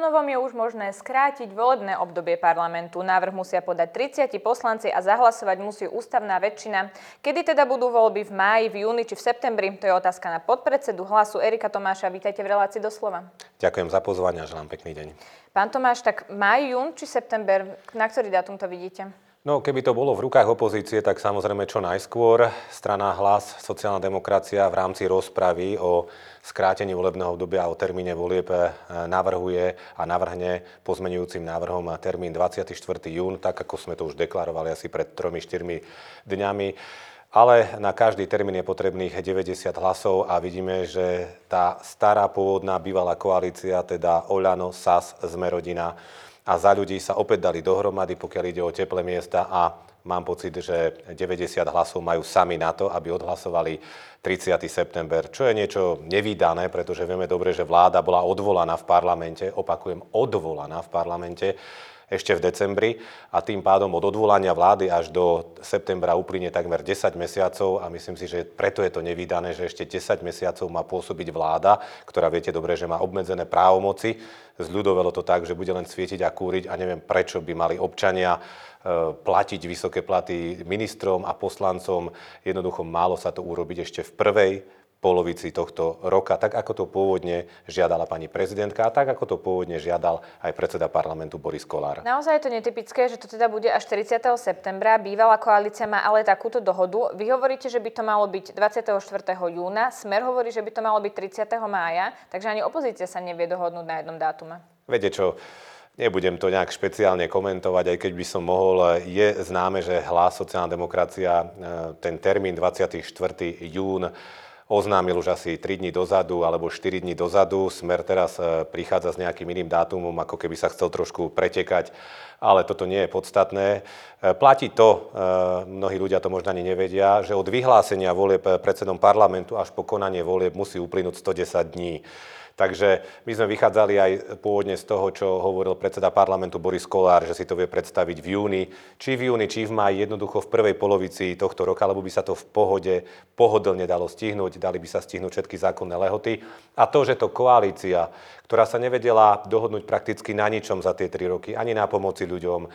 Ponovom je už možné skrátiť volebné obdobie parlamentu. Návrh musia podať 30 poslanci a zahlasovať musí ústavná väčšina. Kedy teda budú voľby v máji, v júni či v septembri? To je otázka na podpredsedu hlasu Erika Tomáša. Vítajte v relácii doslova. Ďakujem za pozvanie a želám pekný deň. Pán Tomáš, tak maj, jún či september, na ktorý dátum to vidíte? No, keby to bolo v rukách opozície, tak samozrejme čo najskôr. Strana Hlas, sociálna demokracia v rámci rozpravy o skrátení volebného obdobia a o termíne volieb eh, navrhuje a navrhne pozmenujúcim návrhom termín 24. jún, tak ako sme to už deklarovali asi pred 3-4 dňami ale na každý termín je potrebných 90 hlasov a vidíme, že tá stará pôvodná bývalá koalícia, teda Oľano, SAS, Zmerodina a za ľudí sa opäť dali dohromady, pokiaľ ide o teplé miesta a mám pocit, že 90 hlasov majú sami na to, aby odhlasovali 30. september, čo je niečo nevýdané, pretože vieme dobre, že vláda bola odvolaná v parlamente, opakujem, odvolaná v parlamente ešte v decembri a tým pádom od odvolania vlády až do septembra uplynie takmer 10 mesiacov a myslím si, že preto je to nevydané, že ešte 10 mesiacov má pôsobiť vláda, ktorá viete dobre, že má obmedzené právomoci. Zľudovelo to tak, že bude len svietiť a kúriť a neviem prečo by mali občania e, platiť vysoké platy ministrom a poslancom. Jednoducho málo sa to urobiť ešte v prvej polovici tohto roka, tak ako to pôvodne žiadala pani prezidentka a tak ako to pôvodne žiadal aj predseda parlamentu Boris Kolár. Naozaj je to netypické, že to teda bude až 40. septembra. Bývalá koalícia má ale takúto dohodu. Vy hovoríte, že by to malo byť 24. júna, Smer hovorí, že by to malo byť 30. mája, takže ani opozícia sa nevie dohodnúť na jednom dátume. Viete čo, Nebudem to nejak špeciálne komentovať, aj keď by som mohol. Je známe, že hlas sociálna demokracia, e, ten termín 24. jún oznámil už asi 3 dní dozadu alebo 4 dní dozadu. Smer teraz e, prichádza s nejakým iným dátumom, ako keby sa chcel trošku pretekať, ale toto nie je podstatné. E, platí to, e, mnohí ľudia to možno ani nevedia, že od vyhlásenia volieb predsedom parlamentu až po konanie volieb musí uplynúť 110 dní. Takže my sme vychádzali aj pôvodne z toho, čo hovoril predseda parlamentu Boris Kolár, že si to vie predstaviť v júni, či v júni, či v maji, jednoducho v prvej polovici tohto roka, lebo by sa to v pohode, pohodlne dalo stihnúť, dali by sa stihnúť všetky zákonné lehoty. A to, že to koalícia, ktorá sa nevedela dohodnúť prakticky na ničom za tie tri roky, ani na pomoci ľuďom,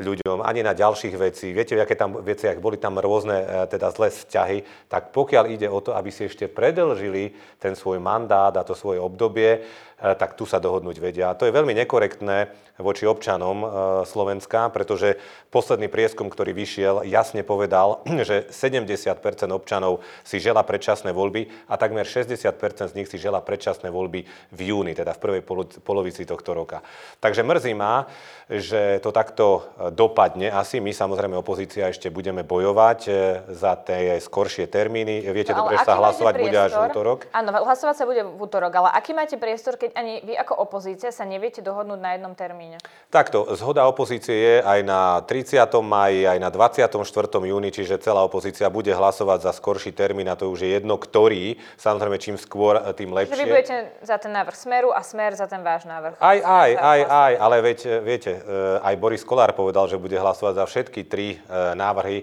ľuďom, ani na ďalších vecí. Viete, v aké tam veciach boli tam rôzne e, teda zlé vzťahy, tak pokiaľ ide o to, aby si ešte predlžili ten svoj mandát a to svoje obdobie, tak tu sa dohodnúť vedia. A to je veľmi nekorektné voči občanom e, Slovenska, pretože posledný prieskum, ktorý vyšiel, jasne povedal, že 70% občanov si žela predčasné voľby a takmer 60% z nich si žela predčasné voľby v júni, teda v prvej polovici tohto roka. Takže mrzí ma, že to takto e, dopadne. Asi my, samozrejme, opozícia ešte budeme bojovať za tie skoršie termíny. Viete no, dobre, že sa hlasovať priestor? bude až v útorok? Áno, hlasovať sa bude v útorok, ale aký máte priestor, keď keď ani vy ako opozícia sa neviete dohodnúť na jednom termíne? Takto, zhoda opozície je aj na 30. maji, aj na 24. júni, čiže celá opozícia bude hlasovať za skorší termín a to už je jedno, ktorý. Samozrejme, čím skôr, tým lepšie. Čiže vy budete za ten návrh Smeru a Smer za ten váš návrh. Aj, aj, aj, aj, ale veď, viete, e, aj Boris Kolár povedal, že bude hlasovať za všetky tri e, návrhy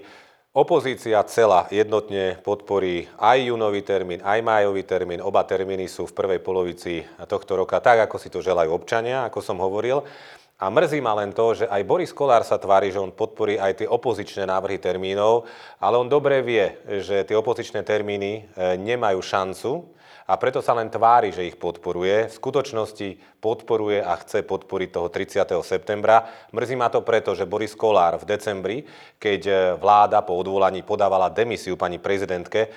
Opozícia celá jednotne podporí aj júnový termín, aj májový termín. Oba termíny sú v prvej polovici tohto roka, tak ako si to želajú občania, ako som hovoril. A mrzí ma len to, že aj Boris Kolár sa tvári, že on podporí aj tie opozičné návrhy termínov, ale on dobre vie, že tie opozičné termíny e, nemajú šancu a preto sa len tvári, že ich podporuje. V skutočnosti podporuje a chce podporiť toho 30. septembra. Mrzí ma to preto, že Boris Kolár v decembri, keď e, vláda po odvolaní podávala demisiu pani prezidentke,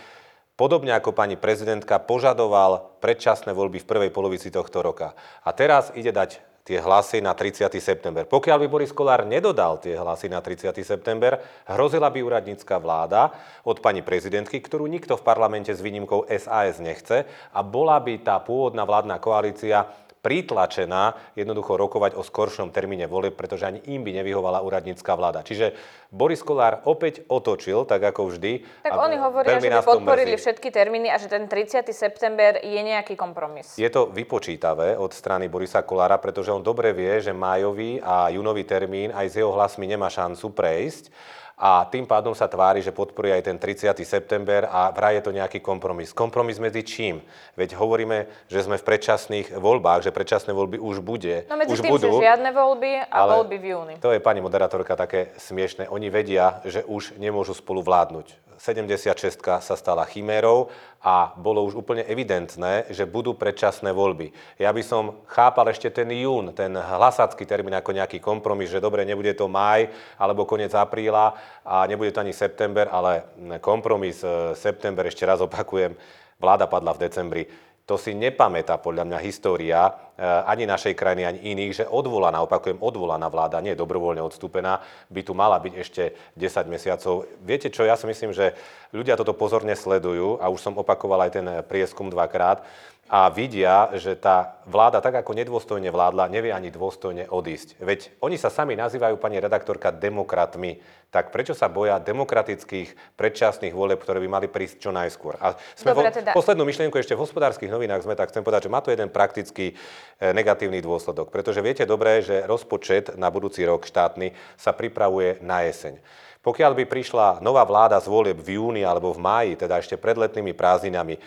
podobne ako pani prezidentka požadoval predčasné voľby v prvej polovici tohto roka. A teraz ide dať tie hlasy na 30. september. Pokiaľ by Boris Kolár nedodal tie hlasy na 30. september, hrozila by úradnícka vláda od pani prezidentky, ktorú nikto v parlamente s výnimkou SAS nechce a bola by tá pôvodná vládna koalícia pritlačená jednoducho rokovať o skoršom termíne volieb, pretože ani im by nevyhovala úradnícká vláda. Čiže Boris Kolár opäť otočil, tak ako vždy. Tak oni hovoria, že by podporili všetky termíny a že ten 30. september je nejaký kompromis. Je to vypočítavé od strany Borisa Kolára, pretože on dobre vie, že májový a júnový termín aj s jeho hlasmi nemá šancu prejsť a tým pádom sa tvári, že podporuje aj ten 30. september a vraj je to nejaký kompromis. Kompromis medzi čím? Veď hovoríme, že sme v predčasných voľbách, že predčasné voľby už bude. No medzi už tým, budú, že žiadne voľby a voľby v júni. To je pani moderátorka také smiešne. Oni vedia, že už nemôžu spolu vládnuť 76 sa stala chimérou a bolo už úplne evidentné, že budú predčasné voľby. Ja by som chápal ešte ten jún, ten hlasácky termín ako nejaký kompromis, že dobre, nebude to maj alebo koniec apríla a nebude to ani september, ale kompromis e, september, ešte raz opakujem, vláda padla v decembri to si nepamätá podľa mňa história eh, ani našej krajiny, ani iných, že odvolaná, opakujem, odvolaná vláda, nie dobrovoľne odstúpená, by tu mala byť ešte 10 mesiacov. Viete čo, ja si myslím, že ľudia toto pozorne sledujú a už som opakoval aj ten prieskum dvakrát a vidia, že tá vláda tak ako nedôstojne vládla, nevie ani dôstojne odísť. Veď oni sa sami nazývajú, pani redaktorka, demokratmi. Tak prečo sa boja demokratických predčasných volieb, ktoré by mali prísť čo najskôr? A sme Dobre, teda... poslednú myšlienku ešte v hospodárskych novinách sme, tak chcem povedať, že má to jeden praktický e, negatívny dôsledok. Pretože viete dobre, že rozpočet na budúci rok štátny sa pripravuje na jeseň. Pokiaľ by prišla nová vláda z volieb v júni alebo v máji, teda ešte pred letnými prázdninami,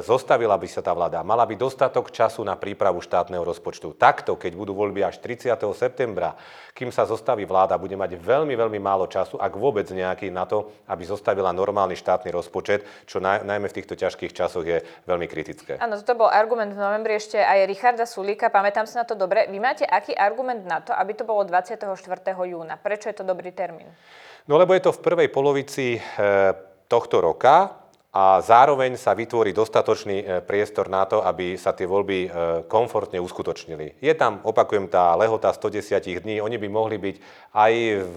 zostavila by sa tá vláda, mala by dostatok času na prípravu štátneho rozpočtu. Takto, keď budú voľby až 30. septembra, kým sa zostaví vláda, bude mať veľmi, veľmi málo času, ak vôbec nejaký na to, aby zostavila normálny štátny rozpočet, čo naj, najmä v týchto ťažkých časoch je veľmi kritické. Áno, to bol argument v novembri ešte aj Richarda Sulíka, pamätám si na to dobre. Vy máte aký argument na to, aby to bolo 24. júna? Prečo je to dobrý termín? No lebo je to v prvej polovici e, tohto roka, a zároveň sa vytvorí dostatočný e, priestor na to, aby sa tie voľby e, komfortne uskutočnili. Je tam, opakujem, tá lehota 110 dní, oni by mohli byť aj v,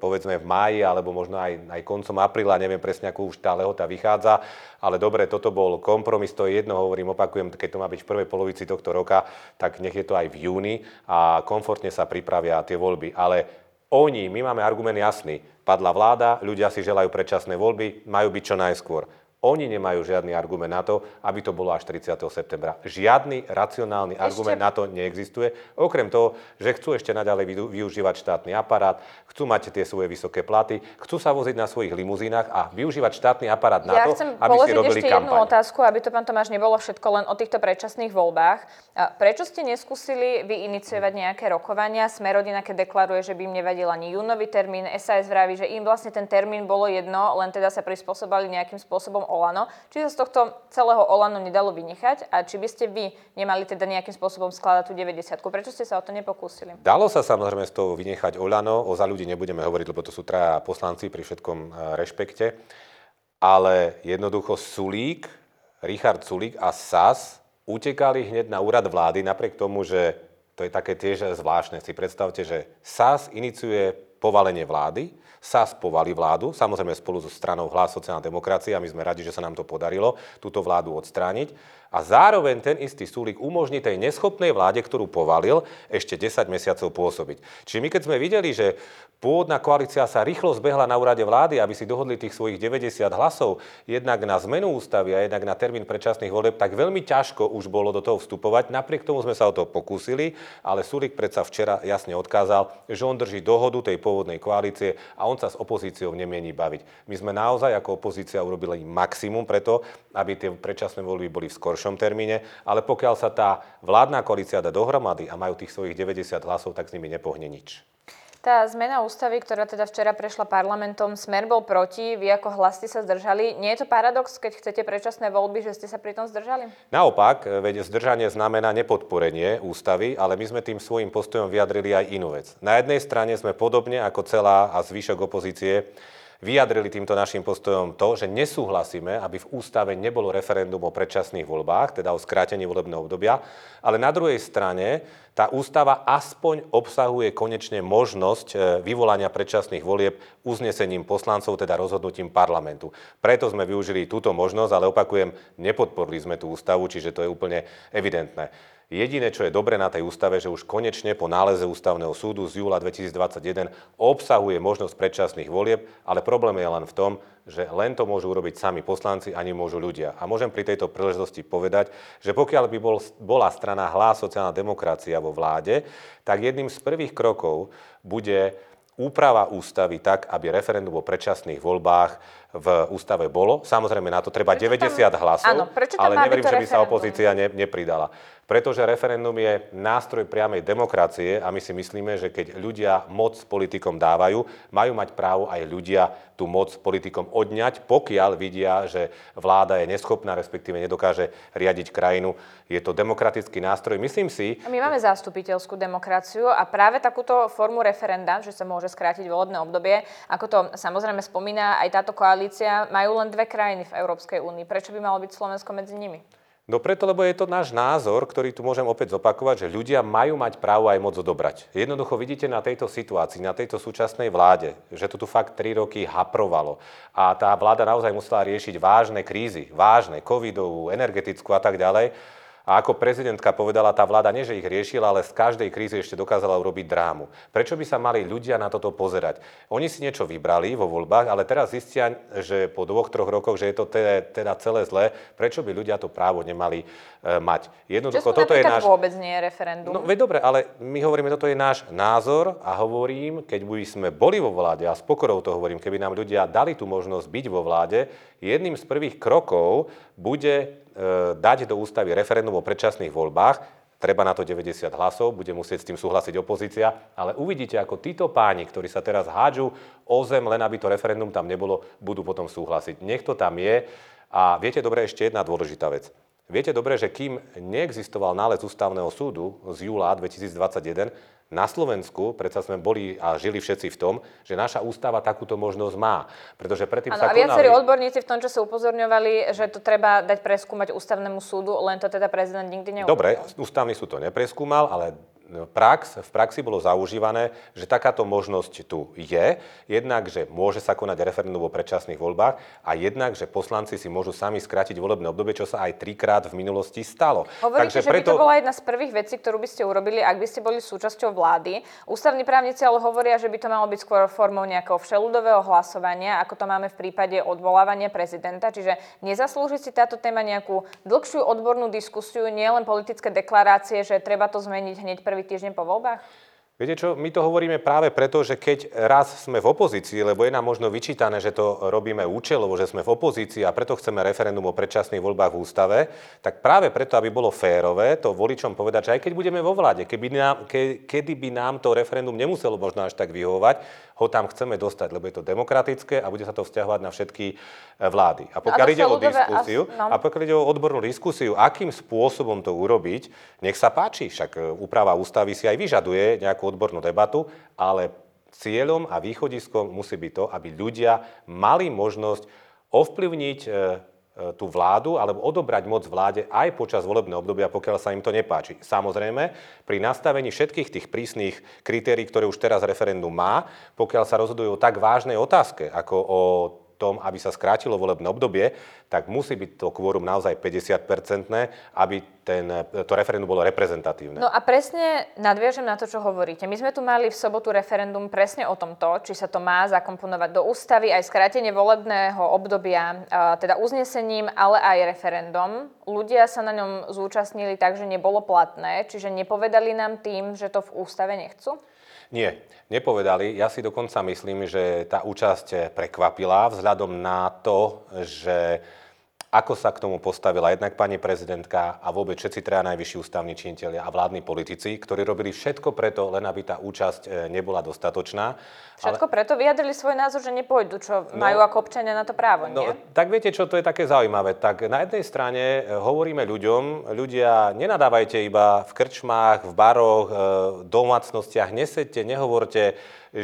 povedzme, v máji, alebo možno aj, aj koncom apríla, neviem presne, ako už tá lehota vychádza, ale dobre, toto bol kompromis, to je jedno, hovorím, opakujem, keď to má byť v prvej polovici tohto roka, tak nech je to aj v júni a komfortne sa pripravia tie voľby. Ale oni, my máme argument jasný, Padla vláda, ľudia si želajú predčasné voľby, majú byť čo najskôr. Oni nemajú žiadny argument na to, aby to bolo až 30. septembra. Žiadny racionálny ešte... argument na to neexistuje. Okrem toho, že chcú ešte naďalej využívať štátny aparát, chcú mať tie svoje vysoké platy, chcú sa voziť na svojich limuzínach a využívať štátny aparát na ja to, aby si robili ešte kampaň. jednu otázku, aby to, pán Tomáš, nebolo všetko len o týchto predčasných voľbách. Prečo ste neskúsili vy iniciovať nejaké rokovania? Smerodina, keď deklaruje, že by im nevadil ani júnový termín, SAS vraví, že im vlastne ten termín bolo jedno, len teda sa prispôsobali nejakým spôsobom Olano. Či sa z tohto celého Olano nedalo vynechať a či by ste vy nemali teda nejakým spôsobom skladať tú 90 Prečo ste sa o to nepokúsili? Dalo sa samozrejme z toho vynechať Olano, o za ľudí nebudeme hovoriť, lebo to sú traja poslanci pri všetkom e, rešpekte, ale jednoducho Sulík, Richard Sulík a SAS utekali hneď na úrad vlády, napriek tomu, že to je také tiež zvláštne. Si predstavte, že SAS iniciuje povalenie vlády, SAS povali vládu, samozrejme spolu so stranou Hlas sociálna demokracia, my sme radi, že sa nám to podarilo, túto vládu odstrániť. A zároveň ten istý súlik umožní tej neschopnej vláde, ktorú povalil, ešte 10 mesiacov pôsobiť. Čiže my keď sme videli, že pôvodná koalícia sa rýchlo zbehla na úrade vlády, aby si dohodli tých svojich 90 hlasov, jednak na zmenu ústavy a jednak na termín predčasných volieb, tak veľmi ťažko už bolo do toho vstupovať. Napriek tomu sme sa o to pokúsili, ale Sulik predsa včera jasne odkázal, že on drží dohodu tej pôvodnej koalície a on sa s opozíciou nemieni baviť. My sme naozaj ako opozícia urobili maximum preto, aby tie predčasné voľby boli v skoršom termíne, ale pokiaľ sa tá vládna koalícia dá dohromady a majú tých svojich 90 hlasov, tak s nimi nepohne nič. Tá zmena ústavy, ktorá teda včera prešla parlamentom, Smer bol proti, vy ako hlas ste sa zdržali. Nie je to paradox, keď chcete predčasné voľby, že ste sa pri tom zdržali? Naopak, veď zdržanie znamená nepodporenie ústavy, ale my sme tým svojim postojom vyjadrili aj inú vec. Na jednej strane sme podobne ako celá a zvyšok opozície vyjadrili týmto našim postojom to, že nesúhlasíme, aby v ústave nebolo referendum o predčasných voľbách, teda o skrátení volebného obdobia, ale na druhej strane tá ústava aspoň obsahuje konečne možnosť e, vyvolania predčasných volieb uznesením poslancov, teda rozhodnutím parlamentu. Preto sme využili túto možnosť, ale opakujem, nepodporili sme tú ústavu, čiže to je úplne evidentné. Jediné, čo je dobre na tej ústave, že už konečne po náleze ústavného súdu z júla 2021 obsahuje možnosť predčasných volieb, ale problém je len v tom, že len to môžu urobiť sami poslanci a nemôžu ľudia. A môžem pri tejto príležitosti povedať, že pokiaľ by bol, bola strana Hlas sociálna demokracia vo vláde, tak jedným z prvých krokov bude úprava ústavy tak, aby referendum o predčasných voľbách v ústave bolo. Samozrejme, na to treba prečo 90 tam, hlasov, áno, prečo tam ale neverím, že by sa opozícia ne, nepridala. Pretože referendum je nástroj priamej demokracie a my si myslíme, že keď ľudia moc politikom dávajú, majú mať právo aj ľudia tú moc politikom odňať, pokiaľ vidia, že vláda je neschopná, respektíve nedokáže riadiť krajinu. Je to demokratický nástroj. Myslím si... My máme zastupiteľskú demokraciu a práve takúto formu referenda, že sa môže skrátiť volebné obdobie, ako to samozrejme spomína aj táto koalícia, majú len dve krajiny v Európskej únii. Prečo by malo byť Slovensko medzi nimi? No preto, lebo je to náš názor, ktorý tu môžem opäť zopakovať, že ľudia majú mať právo aj moc odobrať. Jednoducho vidíte na tejto situácii, na tejto súčasnej vláde, že to tu fakt 3 roky haprovalo a tá vláda naozaj musela riešiť vážne krízy, vážne, covidovú, energetickú a tak ďalej a ako prezidentka povedala, tá vláda nie, že ich riešila, ale z každej krízy ešte dokázala urobiť drámu. Prečo by sa mali ľudia na toto pozerať? Oni si niečo vybrali vo voľbách, ale teraz zistia, že po dvoch, troch rokoch, že je to teda, teda celé zlé. Prečo by ľudia to právo nemali e, mať? Jednoducho, toto je náš... vôbec nie je referendum. No veď dobre, ale my hovoríme, toto je náš názor a hovorím, keď by sme boli vo vláde, a s pokorou to hovorím, keby nám ľudia dali tú možnosť byť vo vláde, jedným z prvých krokov bude dať do ústavy referendum o predčasných voľbách, treba na to 90 hlasov, bude musieť s tým súhlasiť opozícia, ale uvidíte, ako títo páni, ktorí sa teraz hádžu o zem, len aby to referendum tam nebolo, budú potom súhlasiť. Nech to tam je. A viete dobre, ešte jedna dôležitá vec. Viete dobre, že kým neexistoval nález ústavného súdu z júla 2021, na Slovensku predsa sme boli a žili všetci v tom, že naša ústava takúto možnosť má. Pretože predtým ano, sa a viacerí odborníci v tom čase upozorňovali, že to treba dať preskúmať ústavnému súdu, len to teda prezident nikdy neurobil. Dobre, ústavný súd to nepreskúmal, ale prax, v praxi bolo zaužívané, že takáto možnosť tu je. Jednak, že môže sa konať referendum o predčasných voľbách a jednak, že poslanci si môžu sami skrátiť volebné obdobie, čo sa aj trikrát v minulosti stalo. Hovoríte, Takže že preto... by to bola jedna z prvých vecí, ktorú by ste urobili, ak by ste boli súčasťou vlády. Ústavní právnici ale hovoria, že by to malo byť skôr formou nejakého všeludového hlasovania, ako to máme v prípade odvolávania prezidenta. Čiže nezaslúži si táto téma nejakú dlhšiu odbornú diskusiu, nielen politické deklarácie, že treba to zmeniť hneď prvý týždeň po voľbách? Viete čo, my to hovoríme práve preto, že keď raz sme v opozícii, lebo je nám možno vyčítané, že to robíme účelovo, že sme v opozícii a preto chceme referendum o predčasných voľbách v ústave, tak práve preto, aby bolo férové, to voličom povedať, že aj keď budeme vo vláde, keby nám, ke, kedy by nám to referendum nemuselo možno až tak vyhovovať, ho tam chceme dostať, lebo je to demokratické a bude sa to vzťahovať na všetky e, vlády. A pokiaľ ide o diskusiu, no. a pokiaľ ide o odbornú diskusiu, akým spôsobom to urobiť, nech sa páči, však e, úprava ústavy si aj vyžaduje nejakú odbornú debatu, ale cieľom a východiskom musí byť to, aby ľudia mali možnosť ovplyvniť E, tú vládu alebo odobrať moc vláde aj počas volebného obdobia, pokiaľ sa im to nepáči. Samozrejme, pri nastavení všetkých tých prísnych kritérií, ktoré už teraz referendum má, pokiaľ sa rozhodujú o tak vážnej otázke, ako o tom, aby sa skrátilo volebné obdobie, tak musí byť to kvórum naozaj 50-percentné, aby ten, to referendum bolo reprezentatívne. No a presne nadviažem na to, čo hovoríte. My sme tu mali v sobotu referendum presne o tomto, či sa to má zakomponovať do ústavy, aj skrátenie volebného obdobia, teda uznesením, ale aj referendum. Ľudia sa na ňom zúčastnili tak, že nebolo platné, čiže nepovedali nám tým, že to v ústave nechcú? Nie, nepovedali. Ja si dokonca myslím, že tá účasť prekvapila vzhľadom na to, že ako sa k tomu postavila jednak pani prezidentka a vôbec všetci traja najvyšší ústavní činiteľia a vládni politici, ktorí robili všetko preto, len aby tá účasť e, nebola dostatočná. Všetko ale... preto vyjadrili svoj názor, že nepôjdu, čo no, majú ako občania na to právo, no, nie? Tak viete, čo to je také zaujímavé. Tak na jednej strane e, hovoríme ľuďom, ľudia, nenadávajte iba v krčmách, v baroch, v e, domácnostiach, nesedte, nehovorte,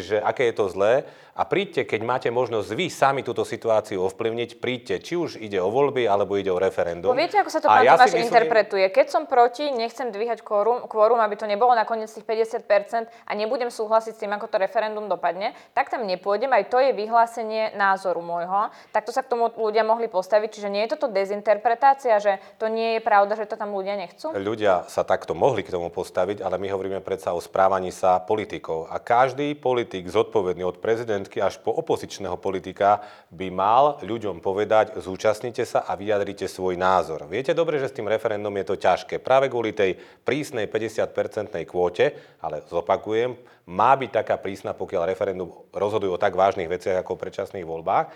že aké je to zlé a príďte, keď máte možnosť vy sami túto situáciu ovplyvniť, príďte, či už ide o voľby, alebo ide o referendum. No viete, ako sa to pán ja Tomáš myslím... interpretuje? Keď som proti, nechcem dvíhať kvórum, kvórum, aby to nebolo nakoniec tých 50% a nebudem súhlasiť s tým, ako to referendum dopadne, tak tam nepôjdem. Aj to je vyhlásenie názoru môjho. Takto sa k tomu ľudia mohli postaviť. Čiže nie je toto dezinterpretácia, že to nie je pravda, že to tam ľudia nechcú? Ľudia sa takto mohli k tomu postaviť, ale my hovoríme predsa o správaní sa politikov. A každý politik zodpovedný od prezidentky až po opozičného politika by mal ľuďom povedať, zúčastnite sa a vyjadrite svoj názor. Viete dobre, že s tým referendum je to ťažké. Práve kvôli tej prísnej 50-percentnej kvóte, ale zopakujem, má byť taká prísna, pokiaľ referendum rozhoduje o tak vážnych veciach ako o predčasných voľbách.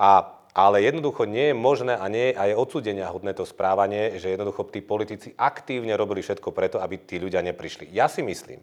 A ale jednoducho nie je možné a nie a je odsudenia hodné to správanie, že jednoducho tí politici aktívne robili všetko preto, aby tí ľudia neprišli. Ja si myslím,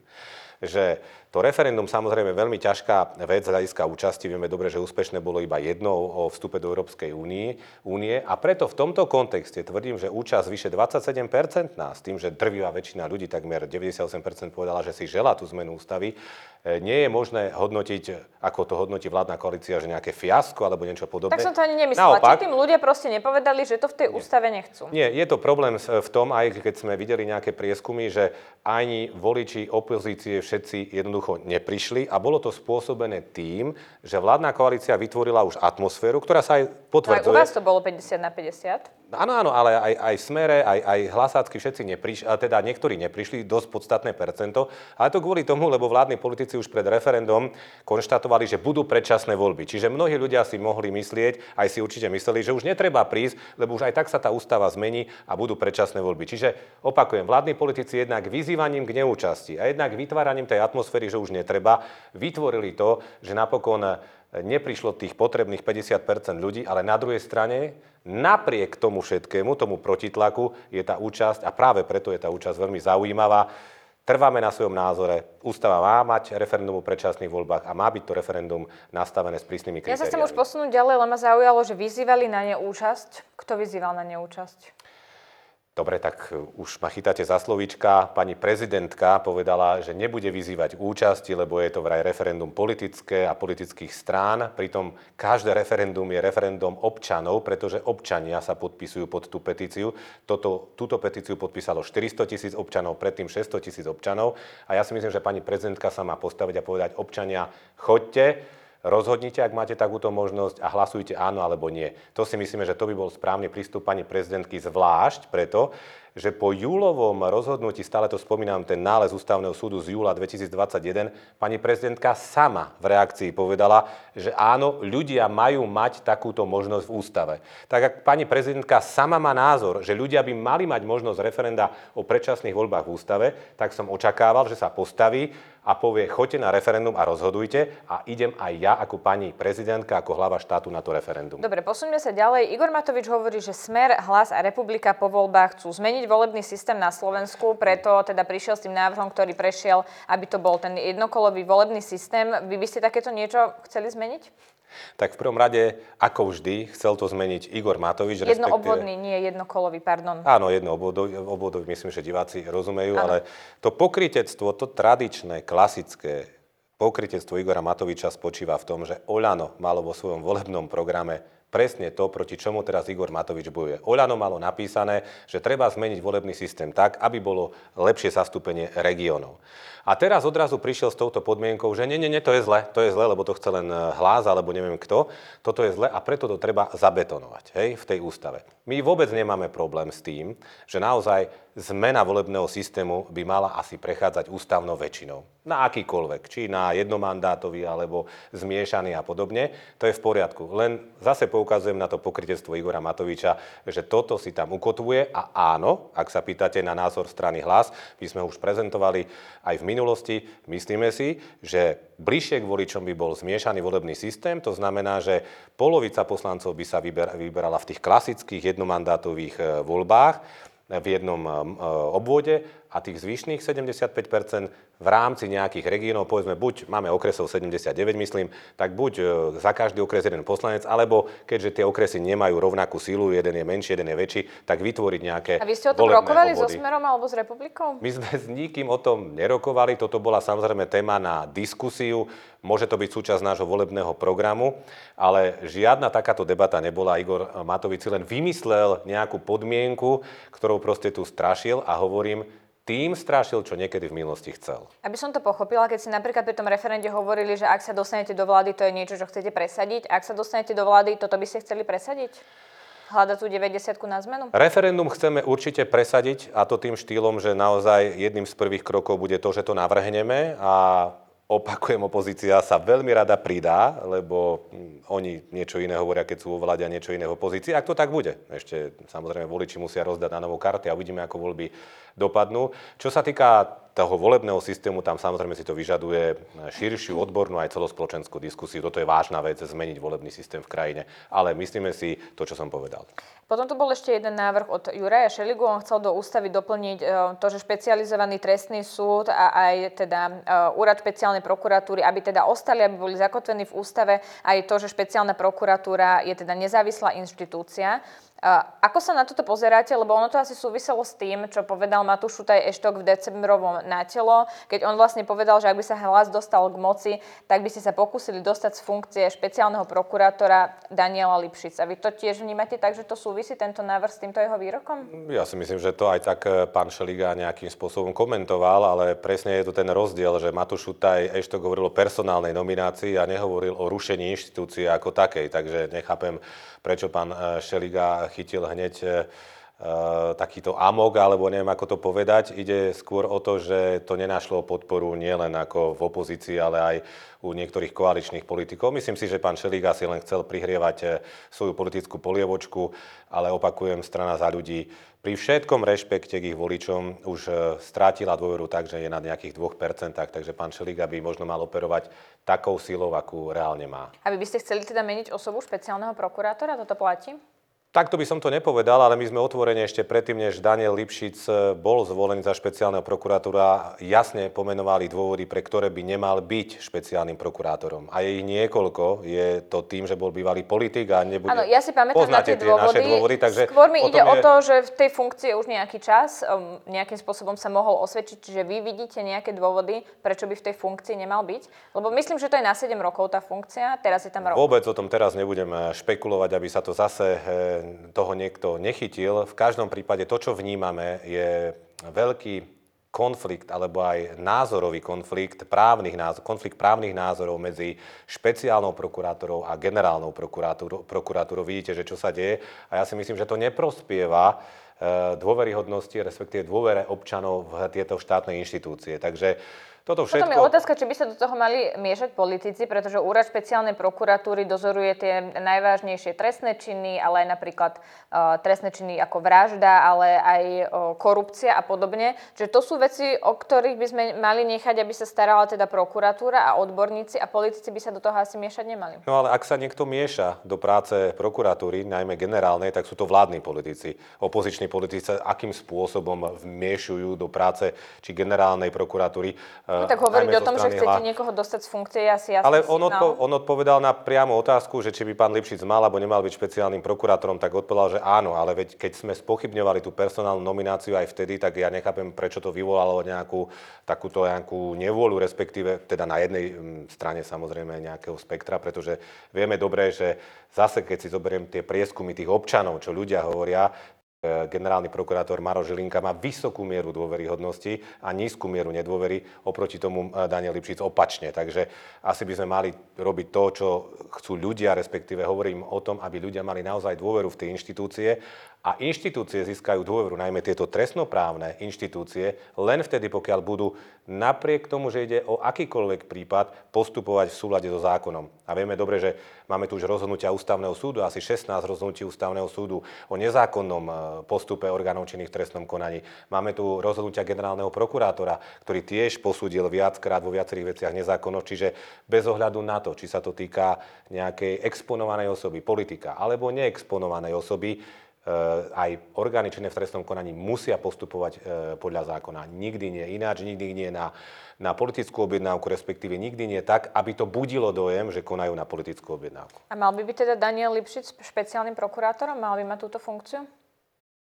že to referendum samozrejme veľmi ťažká vec z hľadiska účasti. Vieme dobre, že úspešné bolo iba jedno o vstupe do Európskej únie, únie a preto v tomto kontexte tvrdím, že účasť vyše 27% s tým, že drvivá väčšina ľudí, takmer 98% povedala, že si žela tú zmenu ústavy, e, nie je možné hodnotiť, ako to hodnotí vládna koalícia, že nejaké fiasko alebo niečo podobné. Tak som to ani nemyslela. Naopak, tým ľudia proste nepovedali, že to v tej nie. ústave nechcú. Nie, je to problém v tom, aj keď sme videli nejaké prieskumy, že ani voliči opozície všetci jednoducho jednoducho neprišli a bolo to spôsobené tým, že vládna koalícia vytvorila už atmosféru, ktorá sa aj potvrdzuje. Tak u vás to bolo 50 na 50? Áno, áno, ale aj, aj v smere, aj, aj hlasácky všetci neprišli, teda niektorí neprišli, dosť podstatné percento, ale to kvôli tomu, lebo vládni politici už pred referendum konštatovali, že budú predčasné voľby. Čiže mnohí ľudia si mohli myslieť, aj si určite mysleli, že už netreba prísť, lebo už aj tak sa tá ústava zmení a budú predčasné voľby. Čiže opakujem, vládni politici jednak vyzývaním k neúčasti a jednak vytváraním tej atmosféry, že už netreba, vytvorili to, že napokon neprišlo tých potrebných 50% ľudí, ale na druhej strane, napriek tomu všetkému, tomu protitlaku, je tá účasť, a práve preto je tá účasť veľmi zaujímavá, Trváme na svojom názore. Ústava má mať referendum o predčasných voľbách a má byť to referendum nastavené s prísnymi kritériami. Ja sa chcem už posunúť ďalej, ale ma zaujalo, že vyzývali na neúčasť. Kto vyzýval na neúčasť? Dobre, tak e, už ma chytáte za slovíčka. Pani prezidentka povedala, že nebude vyzývať účasti, lebo je to vraj referendum politické a politických strán. Pritom každé referendum je referendum občanov, pretože občania sa podpisujú pod tú petíciu. Toto, túto petíciu podpísalo 400 tisíc občanov, predtým 600 tisíc občanov. A ja si myslím, že pani prezidentka sa má postaviť a povedať občania, choďte, rozhodnite, ak máte takúto možnosť a hlasujte áno alebo nie. To si myslíme, že to by bol správny prístup pani prezidentky, zvlášť preto, že po júlovom rozhodnutí, stále to spomínam, ten nález Ústavného súdu z júla 2021, pani prezidentka sama v reakcii povedala, že áno, ľudia majú mať takúto možnosť v ústave. Tak ak pani prezidentka sama má názor, že ľudia by mali mať možnosť referenda o predčasných voľbách v ústave, tak som očakával, že sa postaví a povie, choďte na referendum a rozhodujte a idem aj ja ako pani prezidentka, ako hlava štátu na to referendum. Dobre, posuňme sa ďalej. Igor Matovič hovorí, že Smer, Hlas a Republika po voľbách chcú zmeniť volebný systém na Slovensku, preto teda prišiel s tým návrhom, ktorý prešiel, aby to bol ten jednokolový volebný systém. Vy by ste takéto niečo chceli zmeniť? Tak v prvom rade, ako vždy, chcel to zmeniť Igor Matovič. Jednoobvodný, nie jednokolový, pardon. Áno, jednoobvodový, obvodový, myslím, že diváci rozumejú, áno. ale to pokritectvo, to tradičné, klasické pokritectvo Igora Matoviča spočíva v tom, že Oľano malo vo svojom volebnom programe presne to, proti čomu teraz Igor Matovič bojuje. Oľano malo napísané, že treba zmeniť volebný systém tak, aby bolo lepšie zastúpenie regiónov. A teraz odrazu prišiel s touto podmienkou, že nie, nie, nie, to je zle, to je zle, lebo to chce len eh, hlas alebo neviem kto. Toto je zle a preto to treba zabetonovať hej, v tej ústave. My vôbec nemáme problém s tým, že naozaj zmena volebného systému by mala asi prechádzať ústavnou väčšinou. Na akýkoľvek, či na jednomandátový alebo zmiešaný a podobne, to je v poriadku. Len zase poukazujem na to pokrytectvo Igora Matoviča, že toto si tam ukotvuje a áno, ak sa pýtate na názor strany hlas, my sme už prezentovali aj v minulosti, myslíme si, že bližšie k voličom by bol zmiešaný volebný systém, to znamená, že polovica poslancov by sa vyberala v tých klasických jednomandátových e, voľbách v jednom e, obvode a tých zvyšných 75% v rámci nejakých regiónov, povedzme, buď máme okresov 79, myslím, tak buď e, za každý okres jeden poslanec, alebo keďže tie okresy nemajú rovnakú sílu, jeden je menší, jeden je väčší, tak vytvoriť nejaké A vy ste o tom rokovali obvody. so Smerom alebo s Republikou? My sme s nikým o tom nerokovali, toto bola samozrejme téma na diskusiu, môže to byť súčasť nášho volebného programu, ale žiadna takáto debata nebola. Igor Matovič si len vymyslel nejakú podmienku, ktorou proste tu strašil a hovorím, tým strašil, čo niekedy v minulosti chcel. Aby som to pochopila, keď si napríklad pri tom referende hovorili, že ak sa dostanete do vlády, to je niečo, čo chcete presadiť. Ak sa dostanete do vlády, toto by ste chceli presadiť? Hľada tú 90 na zmenu? Referendum chceme určite presadiť a to tým štýlom, že naozaj jedným z prvých krokov bude to, že to navrhneme a opakujem, opozícia sa veľmi rada pridá, lebo hm, oni niečo iné hovoria, keď sú vo a niečo iné v opozícii. Ak to tak bude, ešte samozrejme voliči musia rozdať na novo karty a uvidíme, ako voľby dopadnú. Čo sa týka toho volebného systému, tam samozrejme si to vyžaduje širšiu odbornú aj celospoločenskú diskusiu. Toto je vážna vec, zmeniť volebný systém v krajine. Ale myslíme si to, čo som povedal. Potom tu bol ešte jeden návrh od Juraja Šeligu. On chcel do ústavy doplniť e, to, že špecializovaný trestný súd a aj teda e, úrad špeciálnej prokuratúry, aby teda ostali, aby boli zakotvení v ústave, aj to, že špeciálna prokuratúra je teda nezávislá inštitúcia. Ako sa na toto pozeráte? Lebo ono to asi súviselo s tým, čo povedal Matúš Šutaj Eštok v decembrovom na telo, keď on vlastne povedal, že ak by sa hlas dostal k moci, tak by ste sa pokúsili dostať z funkcie špeciálneho prokurátora Daniela Lipšica. Vy to tiež vnímate tak, že to súvisí tento návrh s týmto jeho výrokom? Ja si myslím, že to aj tak eh, pán Šeliga nejakým spôsobom komentoval, ale presne je to ten rozdiel, že Matúš Šutaj Eštok hovoril o personálnej nominácii a nehovoril o rušení inštitúcie ako takej. Takže nechápem, prečo pán eh, Šeliga chytil hneď e, e, takýto amok, alebo neviem, ako to povedať. Ide skôr o to, že to nenašlo podporu nielen ako v opozícii, ale aj u niektorých koaličných politikov. Myslím si, že pán Šeliga si len chcel prihrievať e, svoju politickú polievočku, ale opakujem, strana za ľudí pri všetkom rešpekte k ich voličom už strátila dôveru tak, že je na nejakých 2%, takže pán Šeliga by možno mal operovať takou silou, akú reálne má. A vy by ste chceli teda meniť osobu špeciálneho prokurátora? Toto platí? Takto by som to nepovedal, ale my sme otvorene ešte predtým, než Daniel Lipšic eh, bol zvolený za špeciálneho prokurátora, jasne pomenovali dôvody, pre ktoré by nemal byť špeciálnym prokurátorom. A je ich niekoľko. Je to tým, že bol bývalý politik a nebude... Áno, ja si pamätám na tie, dôvody. Naše dôvody takže Skôr mi ide je... o to, že v tej funkcii už nejaký čas um, nejakým spôsobom sa mohol osvedčiť, čiže vy vidíte nejaké dôvody, prečo by v tej funkcii nemal byť. Lebo myslím, že to je na 7 rokov tá funkcia, teraz je tam rok. Vôbec o tom teraz nebudem eh, špekulovať, aby sa to zase eh, toho niekto nechytil. V každom prípade to, čo vnímame, je veľký konflikt alebo aj názorový konflikt, právnych názor, konflikt právnych názorov medzi špeciálnou prokurátorou a generálnou prokurátorou. Vidíte, že čo sa deje a ja si myslím, že to neprospieva eh, dôveryhodnosti, respektíve dôvere občanov v tieto štátne inštitúcie. Takže toto všetko... Potom je otázka, či by sa do toho mali miešať politici, pretože úrad špeciálnej prokuratúry dozoruje tie najvážnejšie trestné činy, ale aj napríklad uh, trestné činy ako vražda, ale aj uh, korupcia a podobne. Čiže to sú veci, o ktorých by sme mali nechať, aby sa starala teda prokuratúra a odborníci a politici by sa do toho asi miešať nemali. No ale ak sa niekto mieša do práce prokuratúry, najmä generálnej, tak sú to vládni politici. Opoziční politici akým spôsobom vmiešujú do práce či generálnej prokuratúry uh, No tak hovoriť o tom, že chcete niekoho dostať z funkcie, je asi jasný Ale on, odpo- on odpovedal na priamu otázku, že či by pán Lipšic mal alebo nemal byť špeciálnym prokurátorom, tak odpovedal, že áno, ale veď keď sme spochybňovali tú personálnu nomináciu aj vtedy, tak ja nechápem, prečo to vyvolalo nejakú takúto nejakú nevôľu, respektíve teda na jednej mm, strane samozrejme nejakého spektra, pretože vieme dobre, že zase keď si zoberiem tie prieskumy tých občanov, čo ľudia hovoria, generálny prokurátor Maro Žilinka má vysokú mieru dôveryhodnosti a nízku mieru nedôvery, oproti tomu e, Daniel Lipšic opačne. Takže asi by sme mali robiť to, čo chcú ľudia, respektíve hovorím o tom, aby ľudia mali naozaj dôveru v tie inštitúcie a inštitúcie získajú dôveru, najmä tieto trestnoprávne inštitúcie, len vtedy, pokiaľ budú napriek tomu, že ide o akýkoľvek prípad, postupovať v súlade so zákonom. A vieme dobre, že máme tu už rozhodnutia ústavného súdu, asi 16 rozhodnutí ústavného súdu o nezákonnom e, postupe orgánov činných v trestnom konaní. Máme tu rozhodnutia generálneho prokurátora, ktorý tiež posúdil viackrát vo viacerých veciach nezákonnosť, čiže bez ohľadu na to, či sa to týka nejakej exponovanej osoby, politika alebo neexponovanej osoby, aj orgány činné v trestnom konaní musia postupovať podľa zákona. Nikdy nie ináč, nikdy nie na, na politickú objednávku, respektíve nikdy nie tak, aby to budilo dojem, že konajú na politickú objednávku. A mal by byť teda Daniel Lipšic špeciálnym prokurátorom? Mal by mať túto funkciu?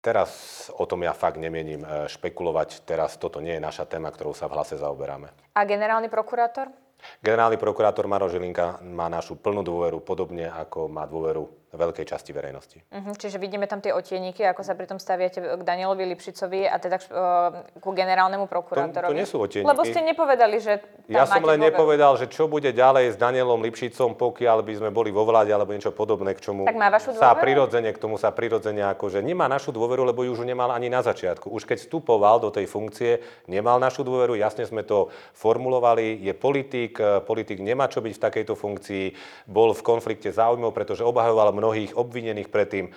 Teraz o tom ja fakt nemienim špekulovať. Teraz toto nie je naša téma, ktorou sa v hlase zaoberáme. A generálny prokurátor? Generálny prokurátor Maro Žilinka má našu plnú dôveru, podobne ako má dôveru veľkej časti verejnosti. Uh-huh, čiže vidíme tam tie otieniky, ako sa pritom staviate k Danielovi Lipšicovi a teda uh, ku generálnemu prokurátorovi. To, to nie sú otieniky. Lebo ste nepovedali, že tam Ja som len dôveru. nepovedal, že čo bude ďalej s Danielom Lipšicom, pokiaľ by sme boli vo vláde alebo niečo podobné, k čomu Tak má vašu sa prirodzene, k tomu sa prirodzene akože nemá našu dôveru, lebo ju už nemal ani na začiatku. Už keď vstupoval do tej funkcie, nemal našu dôveru, jasne sme to formulovali, je politik, politik nemá čo byť v takejto funkcii, bol v konflikte záujmov, pretože obhajoval mnohých obvinených predtým,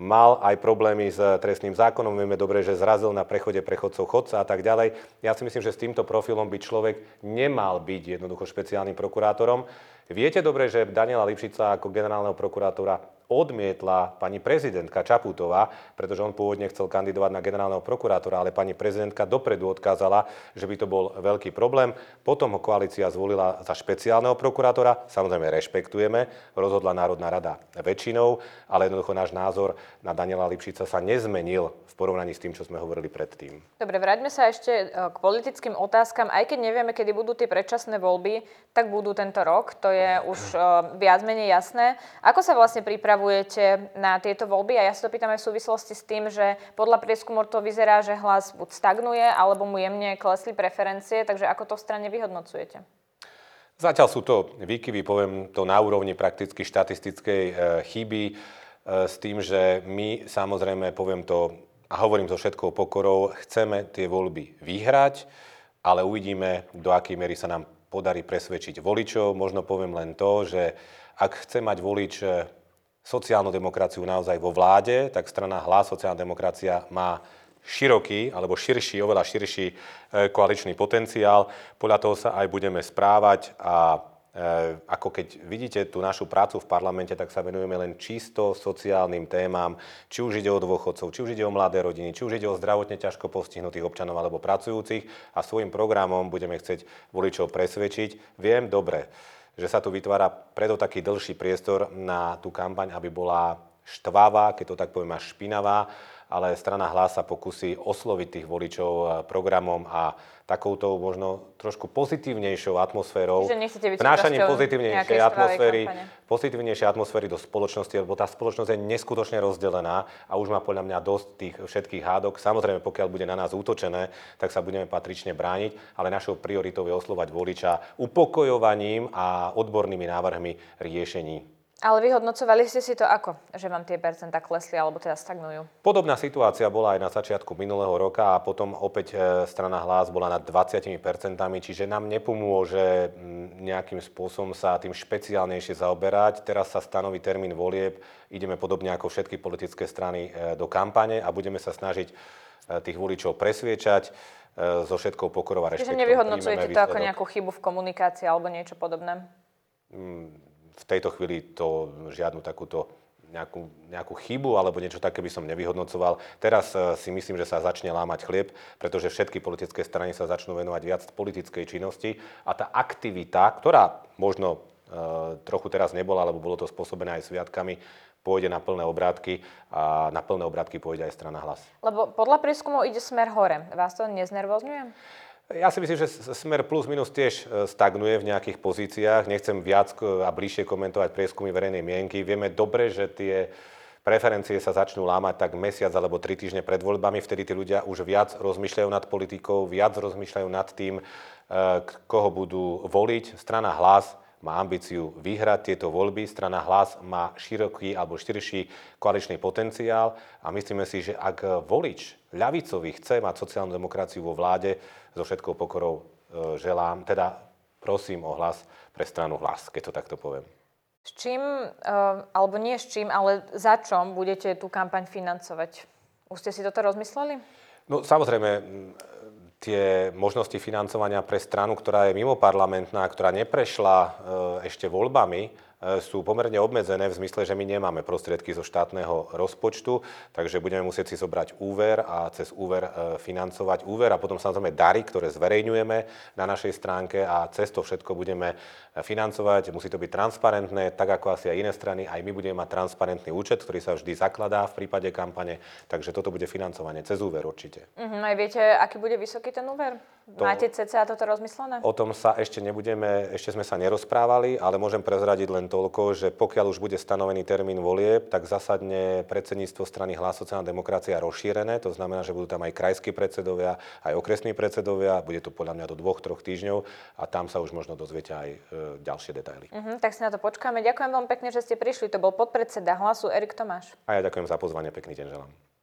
mal aj problémy s trestným zákonom. Vieme dobre, že zrazil na prechode prechodcov chodca a tak ďalej. Ja si myslím, že s týmto profilom by človek nemal byť jednoducho špeciálnym prokurátorom. Viete dobre, že Daniela Lipšica ako generálneho prokurátora odmietla pani prezidentka Čaputová, pretože on pôvodne chcel kandidovať na generálneho prokurátora, ale pani prezidentka dopredu odkázala, že by to bol veľký problém. Potom ho koalícia zvolila za špeciálneho prokurátora. Samozrejme rešpektujeme, rozhodla Národná rada väčšinou, ale jednoducho náš názor na Daniela Lipšica sa nezmenil v porovnaní s tým, čo sme hovorili predtým. Dobre, vráťme sa ešte e, k politickým otázkam. Aj keď nevieme, kedy budú tie predčasné voľby, tak budú tento rok. To je už e, viac menej jasné. Ako sa vlastne pripravujete na tieto voľby? A ja sa to pýtam aj v súvislosti s tým, že podľa prieskumov to vyzerá, že hlas buď stagnuje, alebo mu jemne klesli preferencie. Takže ako to v strane vyhodnocujete? Zatiaľ sú to výkyvy, poviem to na úrovni prakticky štatistickej e, chyby, e, s tým, že my samozrejme, poviem to a hovorím so všetkou pokorou, chceme tie voľby vyhrať, ale uvidíme, do akej miery sa nám podarí presvedčiť voličov. Možno poviem len to, že ak chce mať volič e, sociálnu demokraciu naozaj vo vláde, tak strana Hlas, sociálna demokracia má široký alebo širší, oveľa širší e, koaličný potenciál. Podľa toho sa aj budeme správať a e, ako keď vidíte tú našu prácu v parlamente, tak sa venujeme len čisto sociálnym témam, či už ide o dôchodcov, či už ide o mladé rodiny, či už ide o zdravotne ťažko postihnutých občanov alebo pracujúcich a svojim programom budeme chcieť voličov presvedčiť. Viem dobre, že sa tu vytvára preto taký dlhší priestor na tú kampaň, aby bola štvavá, keď to tak poviem, až špinavá, ale strana hlas sa pokusí osloviť tých voličov eh, programom a takouto možno trošku pozitívnejšou atmosférou, vnášaním pozitívnejšej atmosféry, pozitívnejšej atmosféry do spoločnosti, lebo tá spoločnosť je neskutočne rozdelená a už má podľa mňa dosť tých všetkých hádok. Samozrejme, pokiaľ bude na nás útočené, tak sa budeme patrične brániť, ale našou prioritou je oslovať voliča upokojovaním a odbornými návrhmi riešení. Ale vyhodnocovali ste si to ako? Že vám tie percentá klesli alebo teda stagnujú? Podobná situácia bola aj na začiatku minulého roka a potom opäť e, strana hlas bola nad 20%, čiže nám nepomôže mm, nejakým spôsobom sa tým špeciálnejšie zaoberať. Teraz sa stanoví termín volieb, ideme podobne ako všetky politické strany e, do kampane a budeme sa snažiť e, tých voličov presviečať so všetkou pokorou a Čiže rešpektom. nevyhodnocujete Príjmeme to ako nejakú chybu v komunikácii alebo niečo podobné? V tejto chvíli to žiadnu takúto nejakú, nejakú chybu alebo niečo také by som nevyhodnocoval. Teraz eh, si myslím, že sa začne lámať chlieb, pretože všetky politické strany sa začnú venovať viac politickej činnosti a tá aktivita, ktorá možno e, trochu teraz nebola, alebo bolo to spôsobené aj sviatkami, pôjde na plné obrátky a na plné obrátky pôjde aj strana hlas. Lebo podľa prieskumov ide smer hore. Vás to neznervozňuje? Ja si myslím, že smer plus minus tiež e, stagnuje v nejakých pozíciách. Nechcem viac a bližšie komentovať prieskumy verejnej mienky. Vieme dobre, že tie preferencie sa začnú lámať tak mesiac alebo tri týždne pred voľbami. Vtedy tí ľudia už viac rozmýšľajú nad politikou, viac rozmýšľajú nad tým, e, koho budú voliť. Strana hlas má ambíciu vyhrať tieto voľby. Strana hlas má široký alebo širší koaličný potenciál a myslíme si, že ak volič ľavicový chce mať sociálnu demokraciu vo vláde, so všetkou pokorou e, želám, teda prosím o hlas pre stranu hlas, keď to takto poviem. S čím, uh, alebo nie s čím, ale za čom budete tú kampaň financovať? Už ste si toto rozmysleli? No samozrejme, tie možnosti financovania pre stranu, ktorá je mimo parlamentná, ktorá neprešla e, ešte voľbami sú pomerne obmedzené v zmysle, že my nemáme prostriedky zo štátneho rozpočtu, takže budeme musieť si zobrať úver a cez úver e, financovať úver a potom samozrejme dary, ktoré zverejňujeme na našej stránke a cez to všetko budeme financovať. Musí to byť transparentné, tak ako asi aj iné strany. Aj my budeme mať transparentný účet, ktorý sa vždy zakladá v prípade kampane, takže toto bude financovanie cez úver určite. Uh-huh, aj viete, aký bude vysoký ten úver? To, Máte cca toto rozmyslené? O tom sa ešte nebudeme, ešte sme sa nerozprávali, ale môžem prezradiť len toľko, že pokiaľ už bude stanovený termín volieb, tak zasadne predsedníctvo strany Hlas sociálna demokracia rozšírené. To znamená, že budú tam aj krajskí predsedovia, aj okresní predsedovia. Bude to podľa mňa do dvoch, troch týždňov a tam sa už možno dozviete aj e, ďalšie detaily. Uh-huh, tak si na to počkáme. Ďakujem veľmi pekne, že ste prišli. To bol podpredseda Hlasu Erik Tomáš. A ja ďakujem za pozvanie. Pekný deň želám.